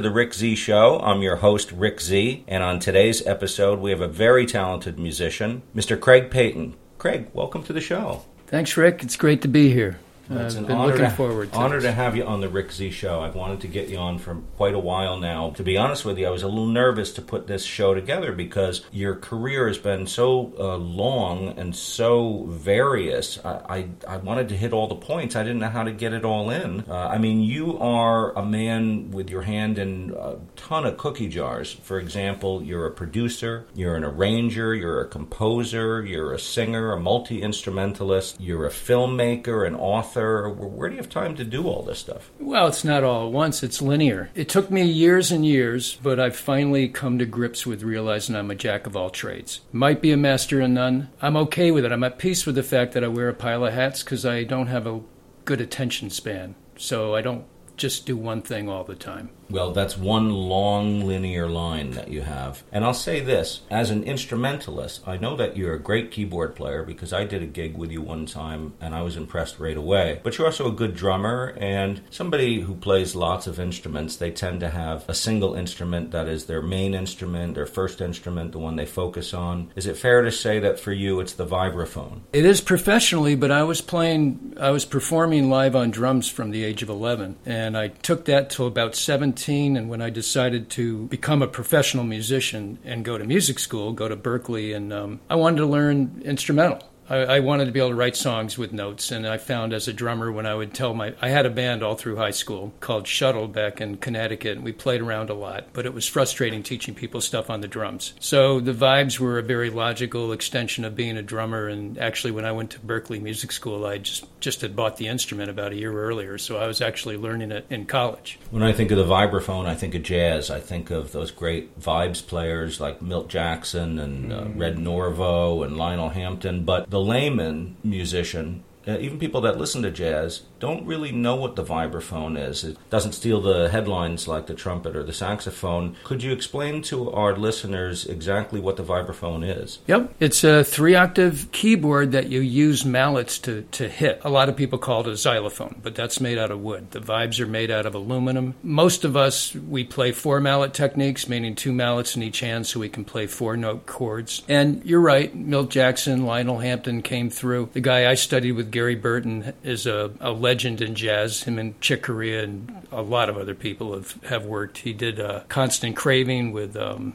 The Rick Z Show. I'm your host, Rick Z, and on today's episode, we have a very talented musician, Mr. Craig Peyton. Craig, welcome to the show. Thanks, Rick. It's great to be here. It's an been honor looking to, forward to honor to have you on the Rick Z Show. I've wanted to get you on for quite a while now. To be honest with you, I was a little nervous to put this show together because your career has been so uh, long and so various. I, I, I wanted to hit all the points. I didn't know how to get it all in. Uh, I mean, you are a man with your hand in a ton of cookie jars. For example, you're a producer, you're an arranger, you're a composer, you're a singer, a multi instrumentalist, you're a filmmaker, an author. Where do you have time to do all this stuff? Well, it's not all at once, it's linear. It took me years and years, but I've finally come to grips with realizing I'm a jack of all trades. Might be a master of none. I'm okay with it. I'm at peace with the fact that I wear a pile of hats because I don't have a good attention span. So I don't just do one thing all the time. Well, that's one long linear line that you have. And I'll say this as an instrumentalist, I know that you're a great keyboard player because I did a gig with you one time and I was impressed right away. But you're also a good drummer and somebody who plays lots of instruments, they tend to have a single instrument that is their main instrument, their first instrument, the one they focus on. Is it fair to say that for you it's the vibraphone? It is professionally, but I was playing, I was performing live on drums from the age of 11. And I took that till about 17. And when I decided to become a professional musician and go to music school, go to Berklee, and um, I wanted to learn instrumental. I, I wanted to be able to write songs with notes, and I found as a drummer when I would tell my I had a band all through high school called Shuttle back in Connecticut, and we played around a lot, but it was frustrating teaching people stuff on the drums. So the vibes were a very logical extension of being a drummer, and actually when I went to Berklee Music School, I just just had bought the instrument about a year earlier, so I was actually learning it in college. When I think of the vibraphone, I think of jazz. I think of those great vibes players like Milt Jackson and uh, Red Norvo and Lionel Hampton. But the layman musician, uh, even people that listen to jazz, don't really know what the vibraphone is. It doesn't steal the headlines like the trumpet or the saxophone. Could you explain to our listeners exactly what the vibraphone is? Yep. It's a three octave keyboard that you use mallets to, to hit. A lot of people call it a xylophone, but that's made out of wood. The vibes are made out of aluminum. Most of us, we play four mallet techniques, meaning two mallets in each hand so we can play four note chords. And you're right, Milt Jackson, Lionel Hampton came through. The guy I studied with, Gary Burton, is a, a legend in jazz. Him and Chick Corea and a lot of other people have, have worked. He did uh, Constant Craving with um,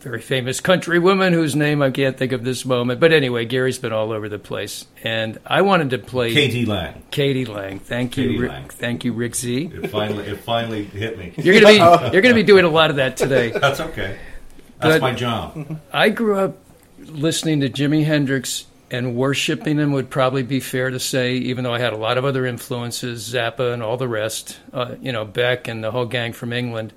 very famous country woman whose name I can't think of this moment. But anyway, Gary's been all over the place, and I wanted to play k.d. lang. k.d. lang. Thank Katie you, Rick, Lang. Thank you, Rick Z. It finally, it finally hit me. You're gonna be you're gonna be doing a lot of that today. That's okay. That's But- my job. I grew up listening to Jimi Hendrix and worshiping him would probably be fair to say, even though I had a lot of other influences, Zappa and all the rest, uh, you know, Beck and the whole gang from England.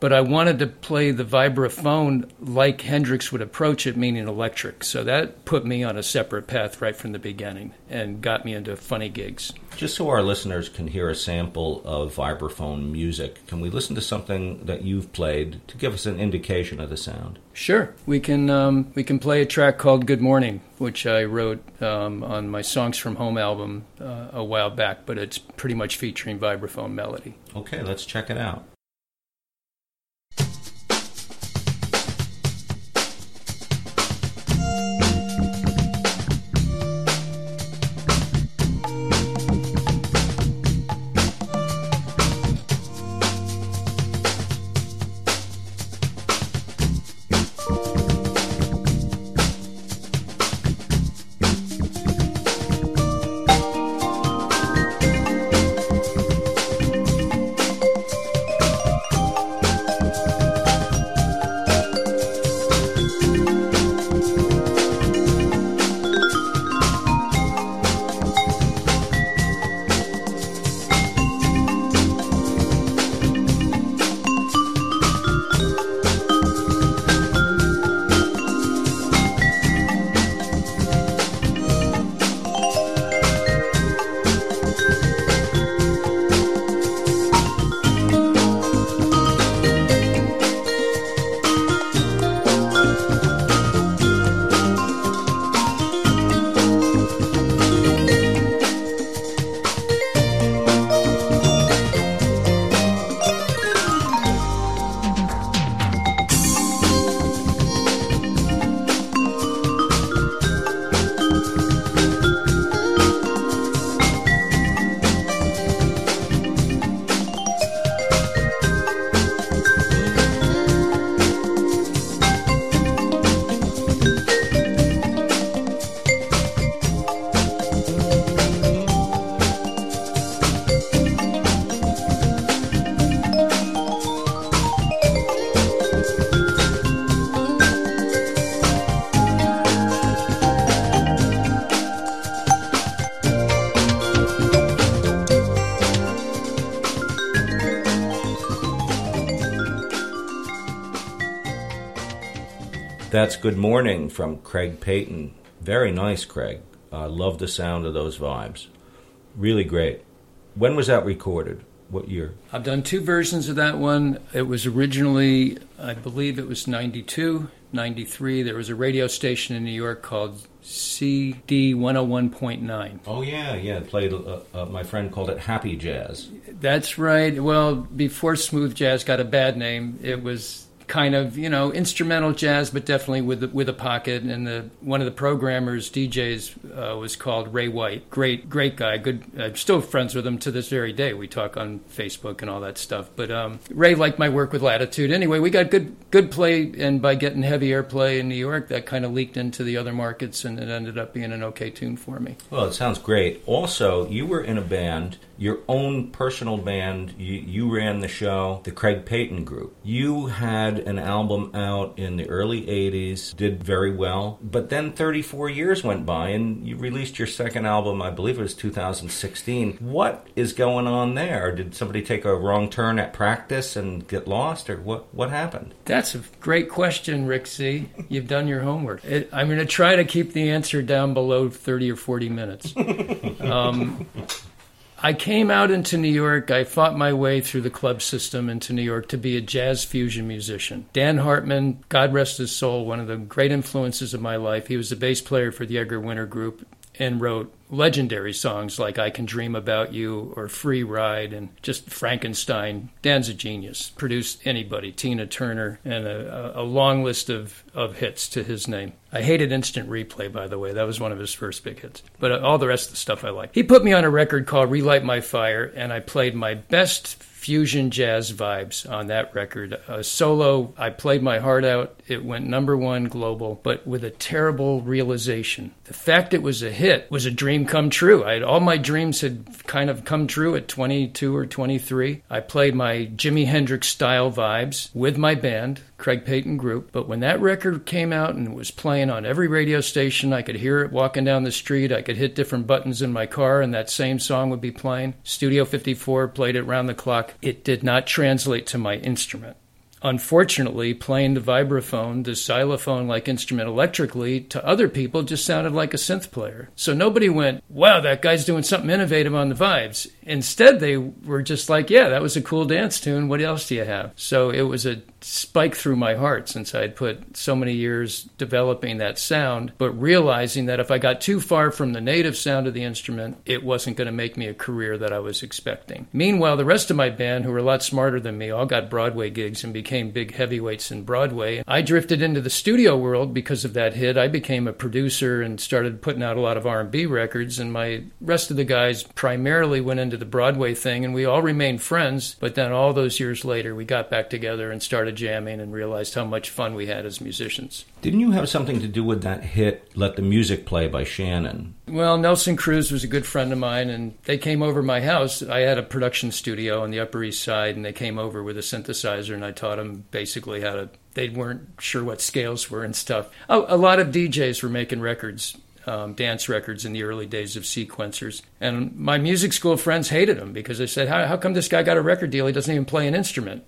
But I wanted to play the vibraphone like Hendrix would approach it, meaning electric. So that put me on a separate path right from the beginning and got me into funny gigs. Just so our listeners can hear a sample of vibraphone music, can we listen to something that you've played to give us an indication of the sound? Sure, we can um, we can play a track called "Good Morning," which I wrote um, on my Songs from Home album uh, a while back, but it's pretty much featuring vibraphone melody. Okay, let's check it out. That's Good Morning from Craig Peyton. Very nice, Craig. I uh, love the sound of those vibes. Really great. When was that recorded? What year? I've done two versions of that one. It was originally, I believe it was 92, 93. There was a radio station in New York called CD 101.9. Oh, yeah, yeah. Played, uh, uh, my friend called it Happy Jazz. That's right. Well, before Smooth Jazz got a bad name, it was kind of you know instrumental jazz, but definitely with with a pocket. And the one of the programmers DJs uh, was called Ray White. Great great guy. Good. I'm still friends with him to this very day. We talk on Facebook and all that stuff. But um, Ray liked my work with Latitude. Anyway, we got good good play, and by getting heavy airplay in New York, that kind of leaked into the other markets, and it ended up being an okay tune for me. Well, it sounds great. Also, you were in a band your own personal band. You, you, ran the show, the Craig Peyton Group. You had an album out in the early 80s, did very well, but then 34 years went by and you released your second album, I believe it was 2016. What is going on there? Did somebody take a wrong turn at practice and get lost, or what, what happened? That's a great question, Rick C. You've done your homework. It, I'm going to try to keep the answer down below 30 or 40 minutes. Um, I came out into New York. I fought my way through the club system into New York to be a jazz fusion musician. Dan Hartman, God rest his soul, one of the great influences of my life. He was the bass player for the Edgar Winter Group and wrote legendary songs like I Can Dream About You or Free Ride and just Frankenstein. Dan's a genius. Produced anybody, Tina Turner, and a, a, long list of, of hits to his name. I hated Instant Replay, by the way. That was one of his first big hits. But uh, all the rest of the stuff I like. He put me on a record called Relight My Fire, and I played my best fusion jazz vibes on that record. A solo, I played my heart out. It went number one global, but with a terrible realization. The fact it was a hit was a dream come true. I had, all my dreams had kind of come true at 22 or 23. I played my Jimi Hendrix style vibes with my band, Craig Peyton Group. But when that record came out and was playing on every radio station, I could hear it walking down the street. I could hit different buttons in my car, and that same song would be playing. Studio 54 played it round the clock it did not translate to my instrument. Unfortunately, playing the vibraphone, the xylophone like instrument electrically, to other people just sounded like a synth player. So nobody went, wow, that guy's doing something innovative on the vibes. Instead, they were just like, yeah, that was a cool dance tune. What else do you have? So it was a spike through my heart since I'd put so many years developing that sound, but realizing that if I got too far from the native sound of the instrument, it wasn't going to make me a career that I was expecting. Meanwhile, the rest of my band, who were a lot smarter than me, all got Broadway gigs and became big heavyweights in Broadway. I drifted into the studio world because of that hit. I became a producer and started putting out a lot of R&B records, and my rest of the guys primarily went into the Broadway thing, and we all remained friends. But then all those years later, we got back together and started started jamming and realized how much fun we had as musicians. Didn't you have something to do with that hit, Let the Music Play by Shannon? Well, Nelson Cruz was a good friend of mine, and they came over my house. I had a production studio on the Upper East Side, and they came over with a synthesizer, and I taught them basically how to. They weren't sure what scales were and stuff. Oh, a lot of DJs were making records um, dance records in the early days of sequencers. And my music school friends hated him because they said, how, how come this guy got a record deal? He doesn't even play an instrument.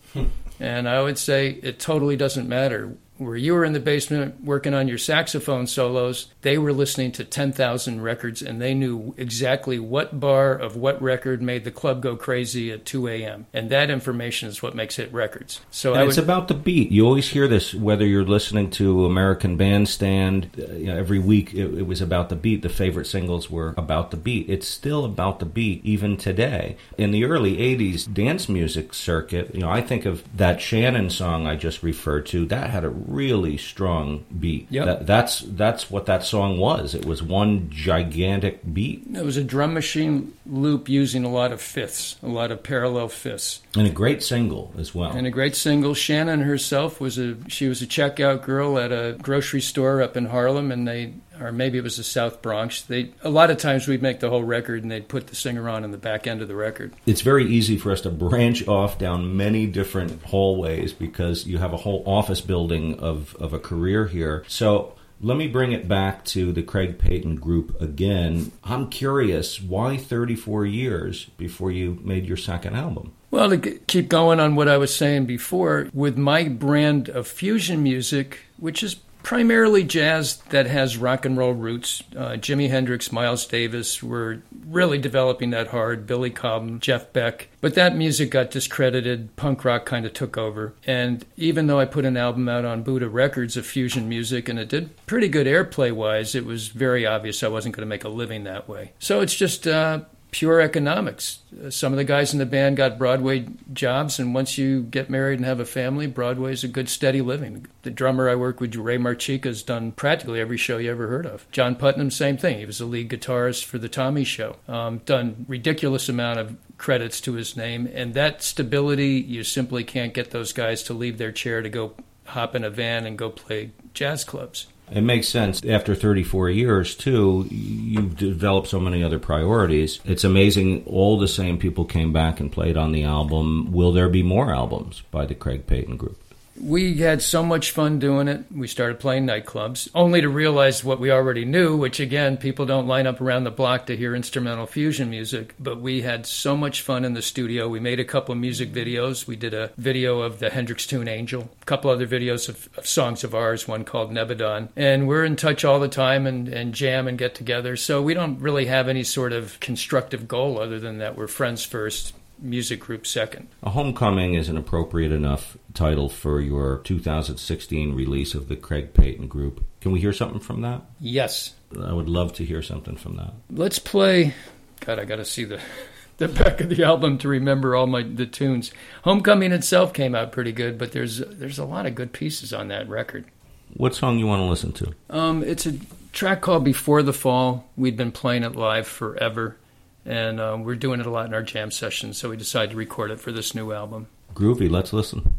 And I would say it totally doesn't matter where you were in the basement working on your saxophone solos, they were listening to 10,000 records and they knew exactly what bar of what record made the club go crazy at 2 a.m. And that information is what makes hit records. So it's about the beat. You always hear this whether you're listening to American Bandstand uh, you know, every week. It, it was about the beat. The favorite singles were about the beat. It's still about the beat even today. In the early 80s dance music circuit, you know, I think of that Shannon song I just referred to. That had a really strong beat. Yep. That, that's that's what that song was. It was one gigantic beat. It was a drum machine loop using a lot of fifths, a lot of parallel fifths. And a great single as well. And a great single. Shannon herself was a she was a checkout girl at a grocery store up in Harlem and they or maybe it was the South Bronx. They a lot of times we'd make the whole record and they'd put the singer on in the back end of the record. It's very easy for us to branch off down many different hallways because you have a whole office building of, of a career here. So let me bring it back to the Craig Peyton group again. I'm curious, why 34 years before you made your second album? Well, to keep going on what I was saying before, with my brand of fusion music, which is primarily jazz that has rock and roll roots. Uh, Jimi Hendrix, Miles Davis were really developing that hard. Billy Cobham, Jeff Beck. But that music got discredited. Punk rock kind of took over. And even though I put an album out on Buddah Records of fusion music and it did pretty good airplay wise, it was very obvious I wasn't going to make a living that way. So it's just uh, pure economics. Uh, some of the guys in the band got Broadway jobs, and once you get married and have a family, Broadway is a good, steady living. The drummer I work with, Ray Marchica, has done practically every show you ever heard of. John Putnam, same thing. He was the lead guitarist for the Tommy Show. Um, done ridiculous amount of credits to his name, and that stability, you simply can't get those guys to leave their chair to go hop in a van and go play jazz clubs. It makes sense. After 34 years, too, you've developed so many other priorities. It's amazing all the same people came back and played on the album. Will there be more albums by the Craig Peyton Group? We had so much fun doing it. We started playing nightclubs, only to realize what we already knew, which again, people don't line up around the block to hear instrumental fusion music. But we had so much fun in the studio. We made a couple of music videos. We did a video of the Hendrix tune Angel, a couple other videos of, of songs of ours, one called Nebadon. And we're in touch all the time and, and jam and get together. So we don't really have any sort of constructive goal other than that we're friends first music group second. A Homecoming is an appropriate enough title for your 2016 release of the Craig Peyton Group. Can we hear something from that? Yes. I would love to hear something from that. Let's play. God, I got to see the the back of the album to remember all my the tunes. Homecoming itself came out pretty good, but there's there's a lot of good pieces on that record. What song you want to listen to? Um, it's a track called "Before the Fall." We'd been playing it live forever and um, we're doing it a lot in our jam sessions. So we decided to record it for this new album. Groovy. Let's listen.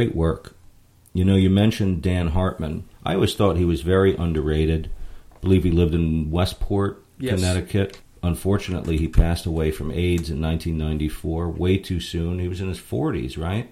Great work. You know, you mentioned Dan Hartman. I always thought he was very underrated. I believe he lived in Westport, yes. Connecticut. Unfortunately, he passed away from AIDS in 1994, way too soon. He was in his 40s, right?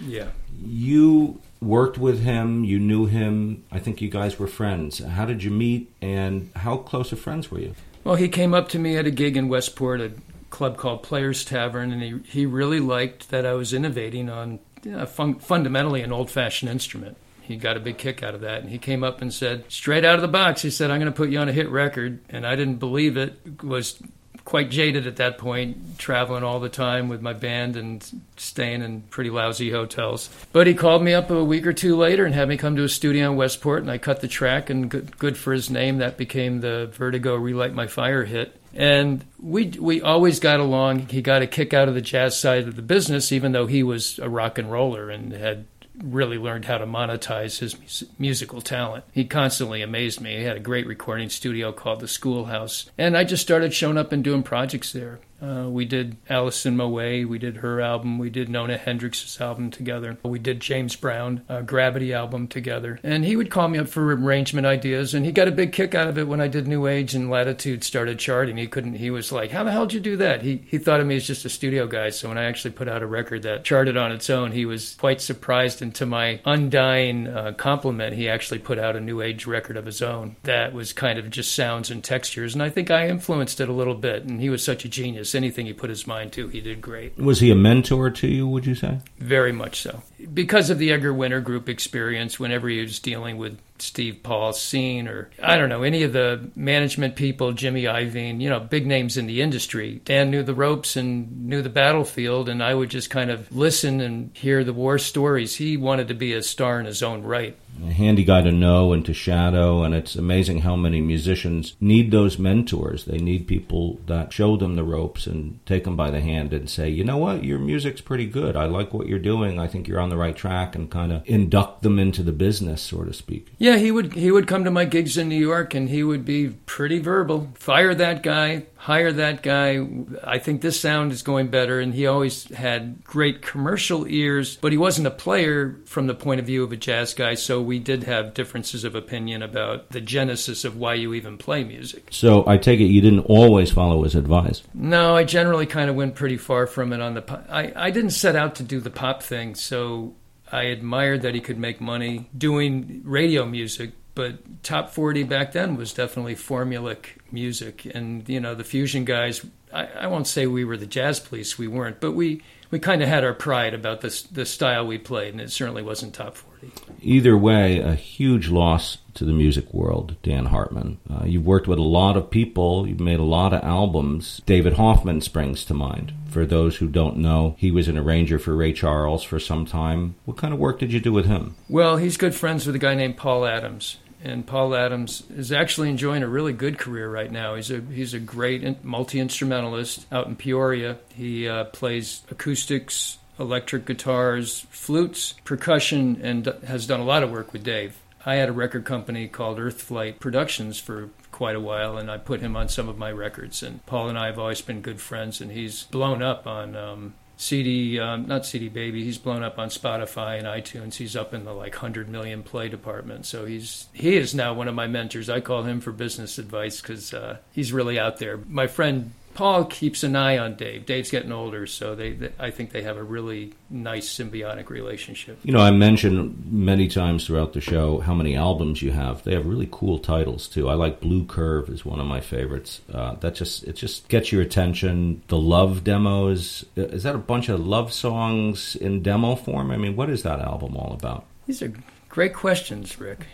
Yeah. You worked with him, you knew him. I think you guys were friends. How did you meet, and how close of friends were you? Well, he came up to me at a gig in Westport, a club called Players Tavern, and he, he really liked that I was innovating on fun- fundamentally an old fashioned instrument. He got a big kick out of that. And he came up and said, straight out of the box, he said, I'm going to put you on a hit record. And I didn't believe it, was quite jaded at that point, traveling all the time with my band and staying in pretty lousy hotels. But he called me up a week or two later and had me come to a studio in Westport, and I cut the track. And good, good for his name, that became the Vertigo Relight My Fire hit and we we always got along. He got a kick out of the jazz side of the business, even though he was a rock and roller and had really learned how to monetize his musical talent. He constantly amazed me. He had a great recording studio called the Schoolhouse, and I just started showing up and doing projects there. Uh, we did Alison Moe, we did her album, we did Nona Hendryx's album together, we did James Brown uh, Gravity album together, and he would call me up for arrangement ideas, and he got a big kick out of it when I did New Age and Latitude started charting. He couldn't, he was like, "How the hell did you do that?" He he thought of me as just a studio guy. So when I actually put out a record that charted on its own, he was quite surprised. And to my undying uh, compliment, he actually put out a New Age record of his own that was kind of just sounds and textures, and I think I influenced it a little bit. And he was such a genius Anything he put his mind to, he did great. Was he a mentor to you, would you say? Very much so. Because of the Edgar Winter Group experience, whenever he was dealing with Steve Paul Scene or I don't know any of the management people, Jimmy Iovine, you know, big names in the industry. Dan knew the ropes and knew the battlefield, and I would just kind of listen and hear the war stories. He wanted to be a star in his own right a handy guy to know and to shadow. And it's amazing how many musicians need those mentors. They need people that show them the ropes and take them by the hand and say, you know what, your music's pretty good. I like what you're doing. I think you're on the right track, and kind of induct them into the business, so to speak. Yeah, he would he would come to my gigs in New York, and he would be pretty verbal. Fire that guy, hire that guy. I think this sound is going better. And he always had great commercial ears, but he wasn't a player from the point of view of a jazz guy. So we did have differences of opinion about the genesis of why you even play music. So I take it you didn't always follow his advice. No, I generally kind of went pretty far from it on the pop. I, I didn't set out to do the pop thing. So I admired that he could make money doing radio music, but top 40 back then was definitely formulaic music. And you know the fusion guys I, I, won't say we were the jazz police we weren't but we we kind of had our pride about this the style we played and it certainly wasn't top 40 either way a huge loss to the music world dan hartman. Uh, you've worked with a lot of people you've made a lot of albums. David hoffman springs to mind. For those who don't know he was an arranger for ray charles for some time. What kind of work did you do with him? Well he's good friends with a guy named paul adams and Paul Adams is actually enjoying a really good career right now. He's a he's a great multi instrumentalist out in Peoria. He uh, plays acoustics, electric guitars, flutes, percussion, and has done a lot of work with Dave. I had a record company called Earth Flight Productions for quite a while, and I put him on some of my records. And Paul and I have always been good friends, and he's blown up on um, CD, um, not CD Baby. He's blown up on Spotify and iTunes. He's up in the like hundred million play department. So he's he is now one of my mentors. I call him for business advice because uh, he's really out there. My friend Paul keeps an eye on Dave. Dave's getting older, so they, they, I think they have a really nice symbiotic relationship. You know, I mentioned many times throughout the show how many albums you have. They have really cool titles too. I like Blue Curve is one of my favorites. Uh, that just it just gets your attention. The love demos is that a bunch of love songs in demo form? I mean, what is that album all about? These are great questions, Rick.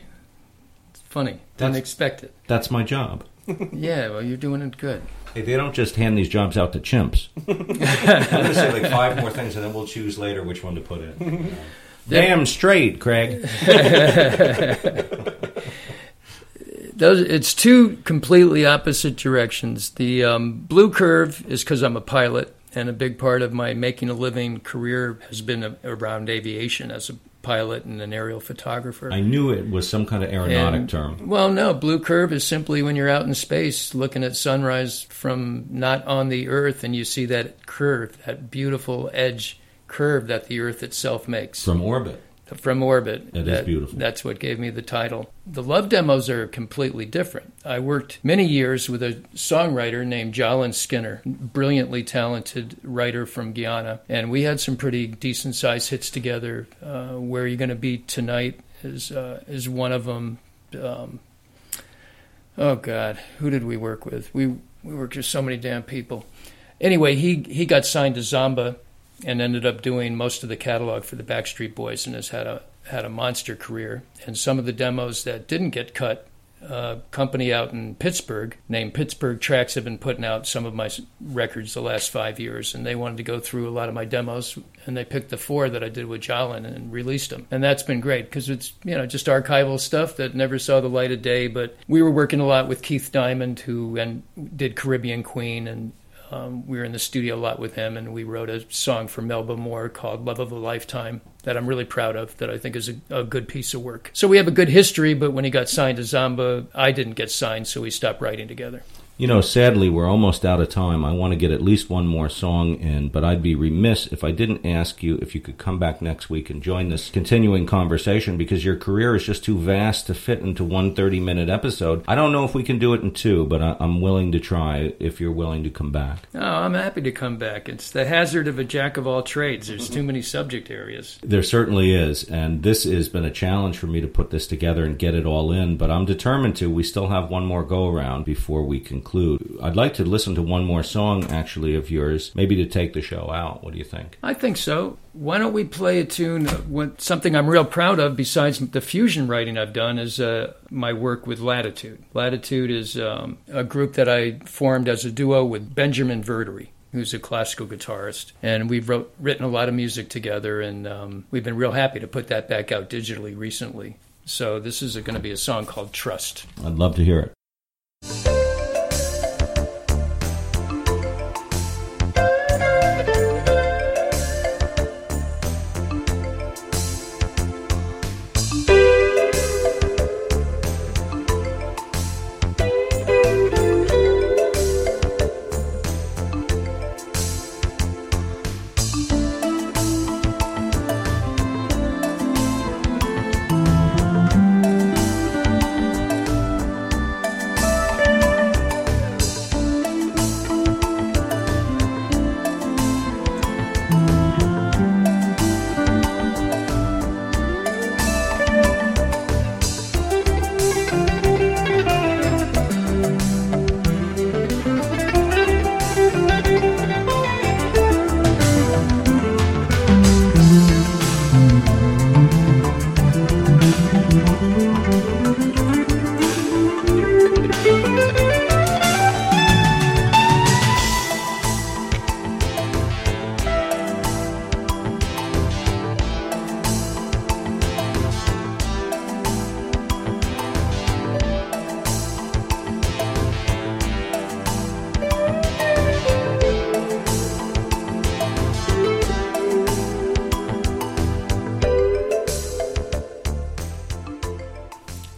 It's funny. Expect it. That's my job. yeah, well, you're doing it good. Hey, they don't just hand these jobs out to chimps. I'm going to say like five more things, and then we'll choose later which one to put in. Damn straight, Craig. Those, it's two completely opposite directions. The um, blue curve is because I'm a pilot, and a big part of my making a living career has been a, around aviation as a pilot and an aerial photographer. I knew it was some kind of aeronautic and, term. Well, no, blue curve is simply when you're out in space looking at sunrise from not on the Earth and you see that curve, that beautiful edge curve that the Earth itself makes. From orbit from orbit. It that, is beautiful. That's what gave me the title. The love demos are completely different. I worked many years with a songwriter named Jolyon Skinner, brilliantly talented writer from Guyana, and we had some pretty decent sized hits together. Uh, Where Are You Going to Be Tonight is uh, is one of them. Um, oh God, who did we work with? We we worked with so many damn people. Anyway, he he got signed to Zomba and ended up doing most of the catalog for the Backstreet Boys and has had a had a monster career. And some of the demos that didn't get cut, a uh, company out in Pittsburgh named Pittsburgh Tracks have been putting out some of my records the last five years, and they wanted to go through a lot of my demos, and they picked the four that I did with Jolyon and released them, and that's been great because it's you know just archival stuff that never saw the light of day. But we were working a lot with Keith Diamond, who and did Caribbean Queen and um, we were in the studio a lot with him, and we wrote a song for Melba Moore called "Love of a Lifetime" that I'm really proud of. That I think is a, a, good piece of work. So we have a good history. But when he got signed to Zomba, I didn't get signed, so we stopped writing together. You know, sadly, we're almost out of time. I want to get at least one more song in, but I'd be remiss if I didn't ask you if you could come back next week and join this continuing conversation because your career is just too vast to fit into one 30 minute episode. I don't know if we can do it in two, but I, am willing to try if you're willing to come back. Oh, I'm happy to come back. It's the hazard of a jack of all trades. There's too many subject areas. There certainly is, and this has been a challenge for me to put this together and get it all in, but I'm determined to. We still have one more go around before we conclude conclude. I'd like to listen to one more song, actually, of yours, maybe to take the show out. What do you think? I think so. Why don't we play a tune? something I'm real proud of, besides the fusion writing I've done, is uh, my work with Latitude. Latitude is um, a group that I formed as a duo with Benjamin Verdery who's a classical guitarist. And we've wrote, written a lot of music together, and um, we've been real happy to put that back out digitally recently. So this is going to be a song called Trust. I'd love to hear it.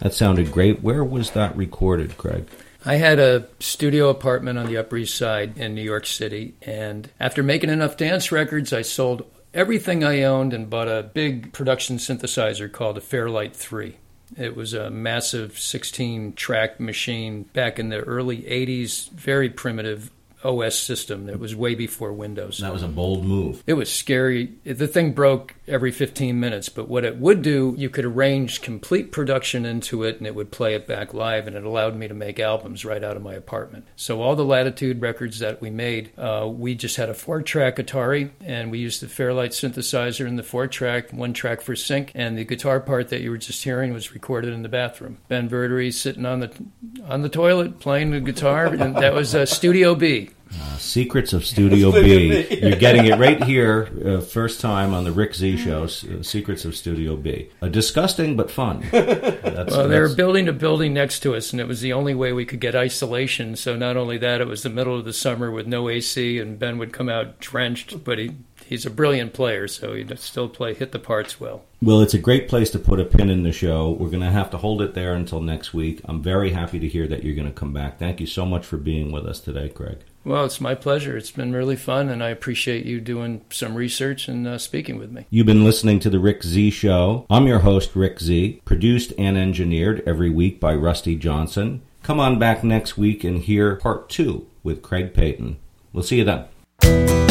That sounded great. Where was that recorded, Craig? I had a studio apartment on the Upper East Side in New York City, and after making enough dance records, I sold everything I owned and bought a big production synthesizer called a Fairlight 3. It was a massive 16 track machine back in the early 80s, very primitive, OS system that was way before Windows. That was a bold move. It was scary. The thing broke every 15 minutes, but what it would do, you could arrange complete production into it and it would play it back live, and it allowed me to make albums right out of my apartment. So, all the Latitude records that we made, uh, we just had a four track Atari, and we used the Fairlight synthesizer in the four track, one track for sync, and the guitar part that you were just hearing was recorded in the bathroom. Ben Verdery sitting on the on the toilet playing the guitar, and that was uh, Studio B. Uh, Secrets of Studio B. You're getting it right here, uh, first time on the Rick Z show. Uh, Secrets of Studio B. Disgusting but fun. That's, well, they were building a building next to us, and it was the only way we could get isolation. So not only that, it was the middle of the summer with no AC, and Ben would come out drenched, but he he's a brilliant player, so he'd still play hit the parts well. Well, it's a great place to put a pin in the show. We're going to have to hold it there until next week. I'm very happy to hear that you're going to come back. Thank you so much for being with us today, Craig. Well, it's my pleasure. It's been really fun, and I appreciate you doing some research and uh, speaking with me. You've been listening to The Rick Z Show. I'm your host, Rick Z, produced and engineered every week by Rusty Johnson. Come on back next week and hear part two with Craig Peyton. We'll see you then.